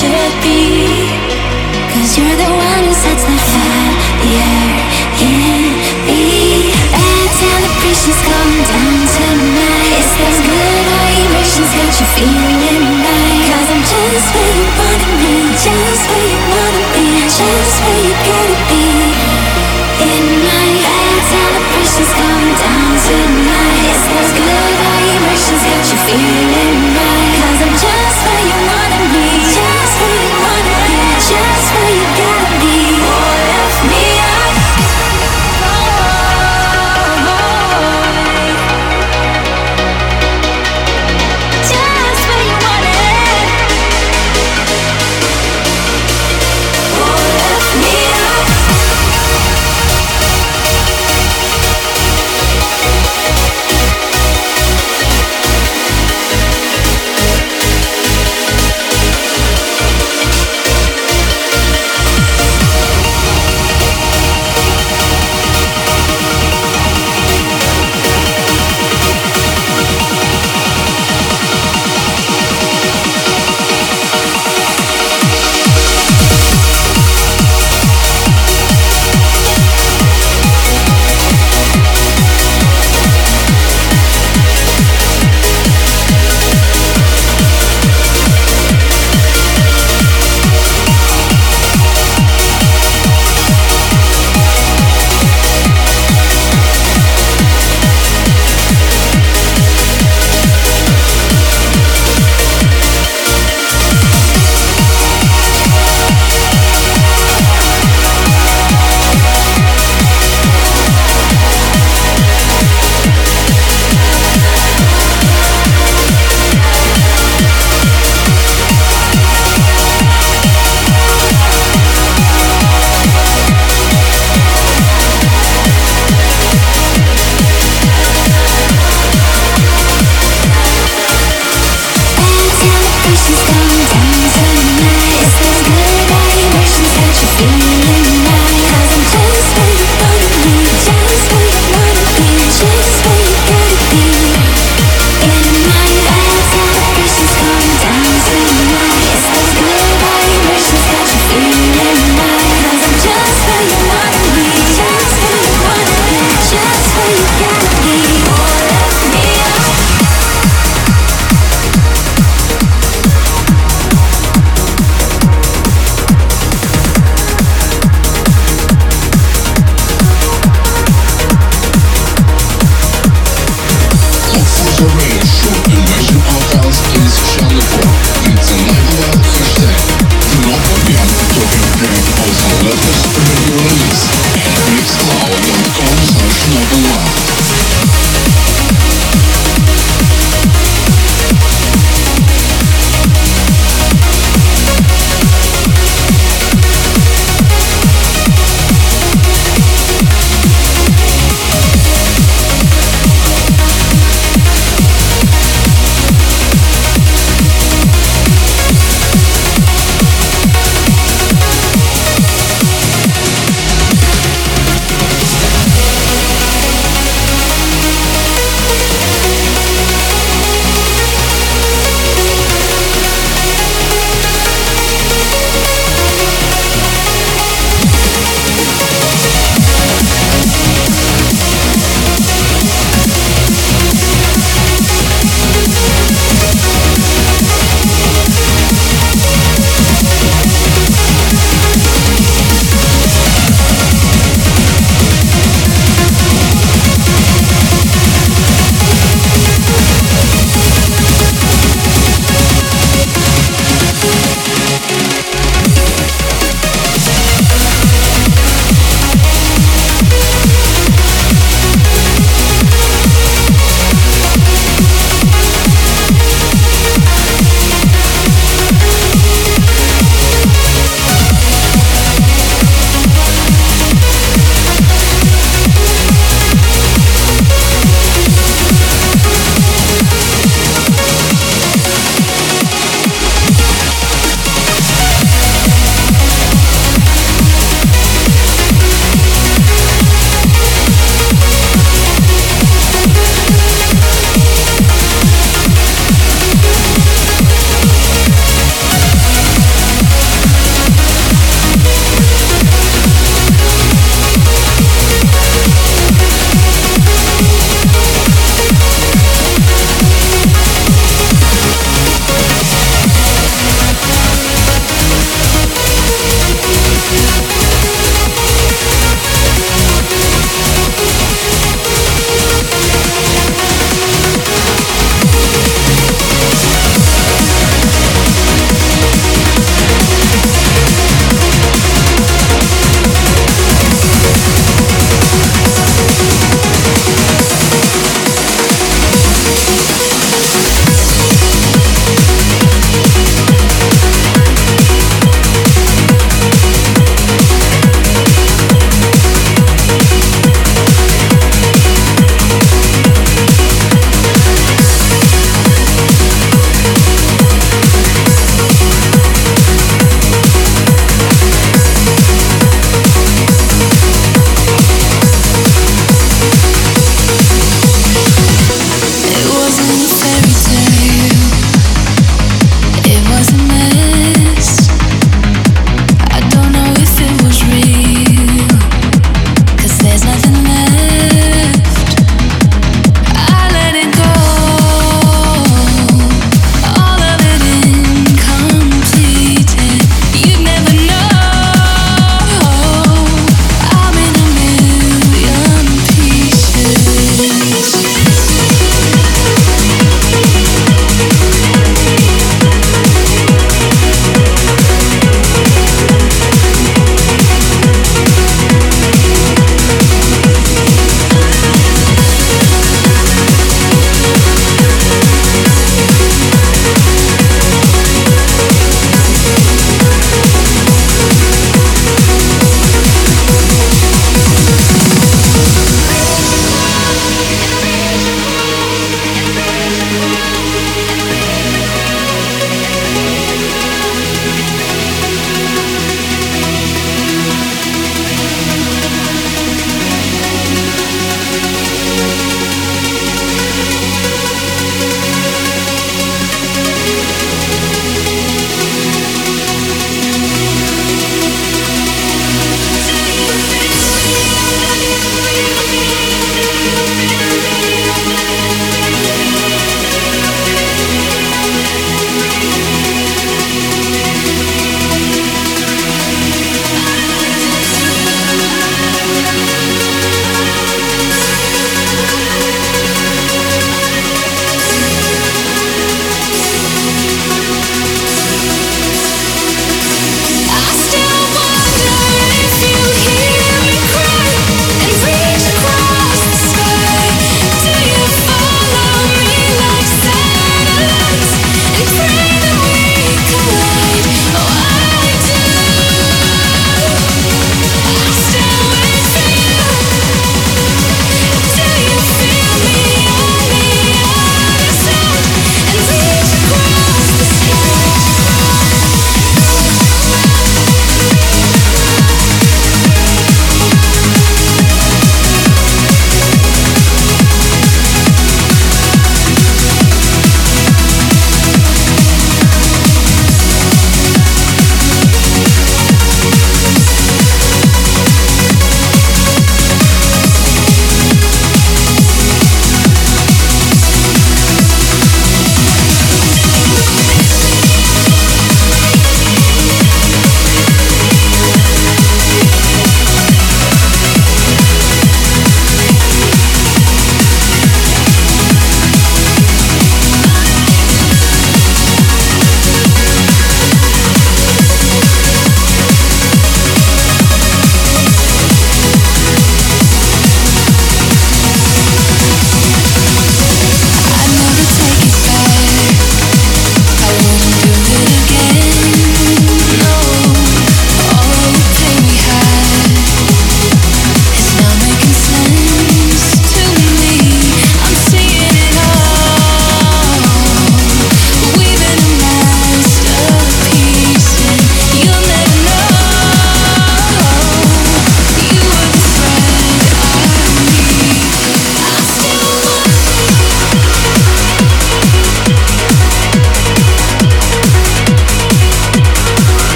should be. Cause you're the one who sets the fire in me. That's how the down tonight. It's those good vibrations got you feeling right? Cause I'm just where you wanna be, just where you wanna be, just where you gonna be.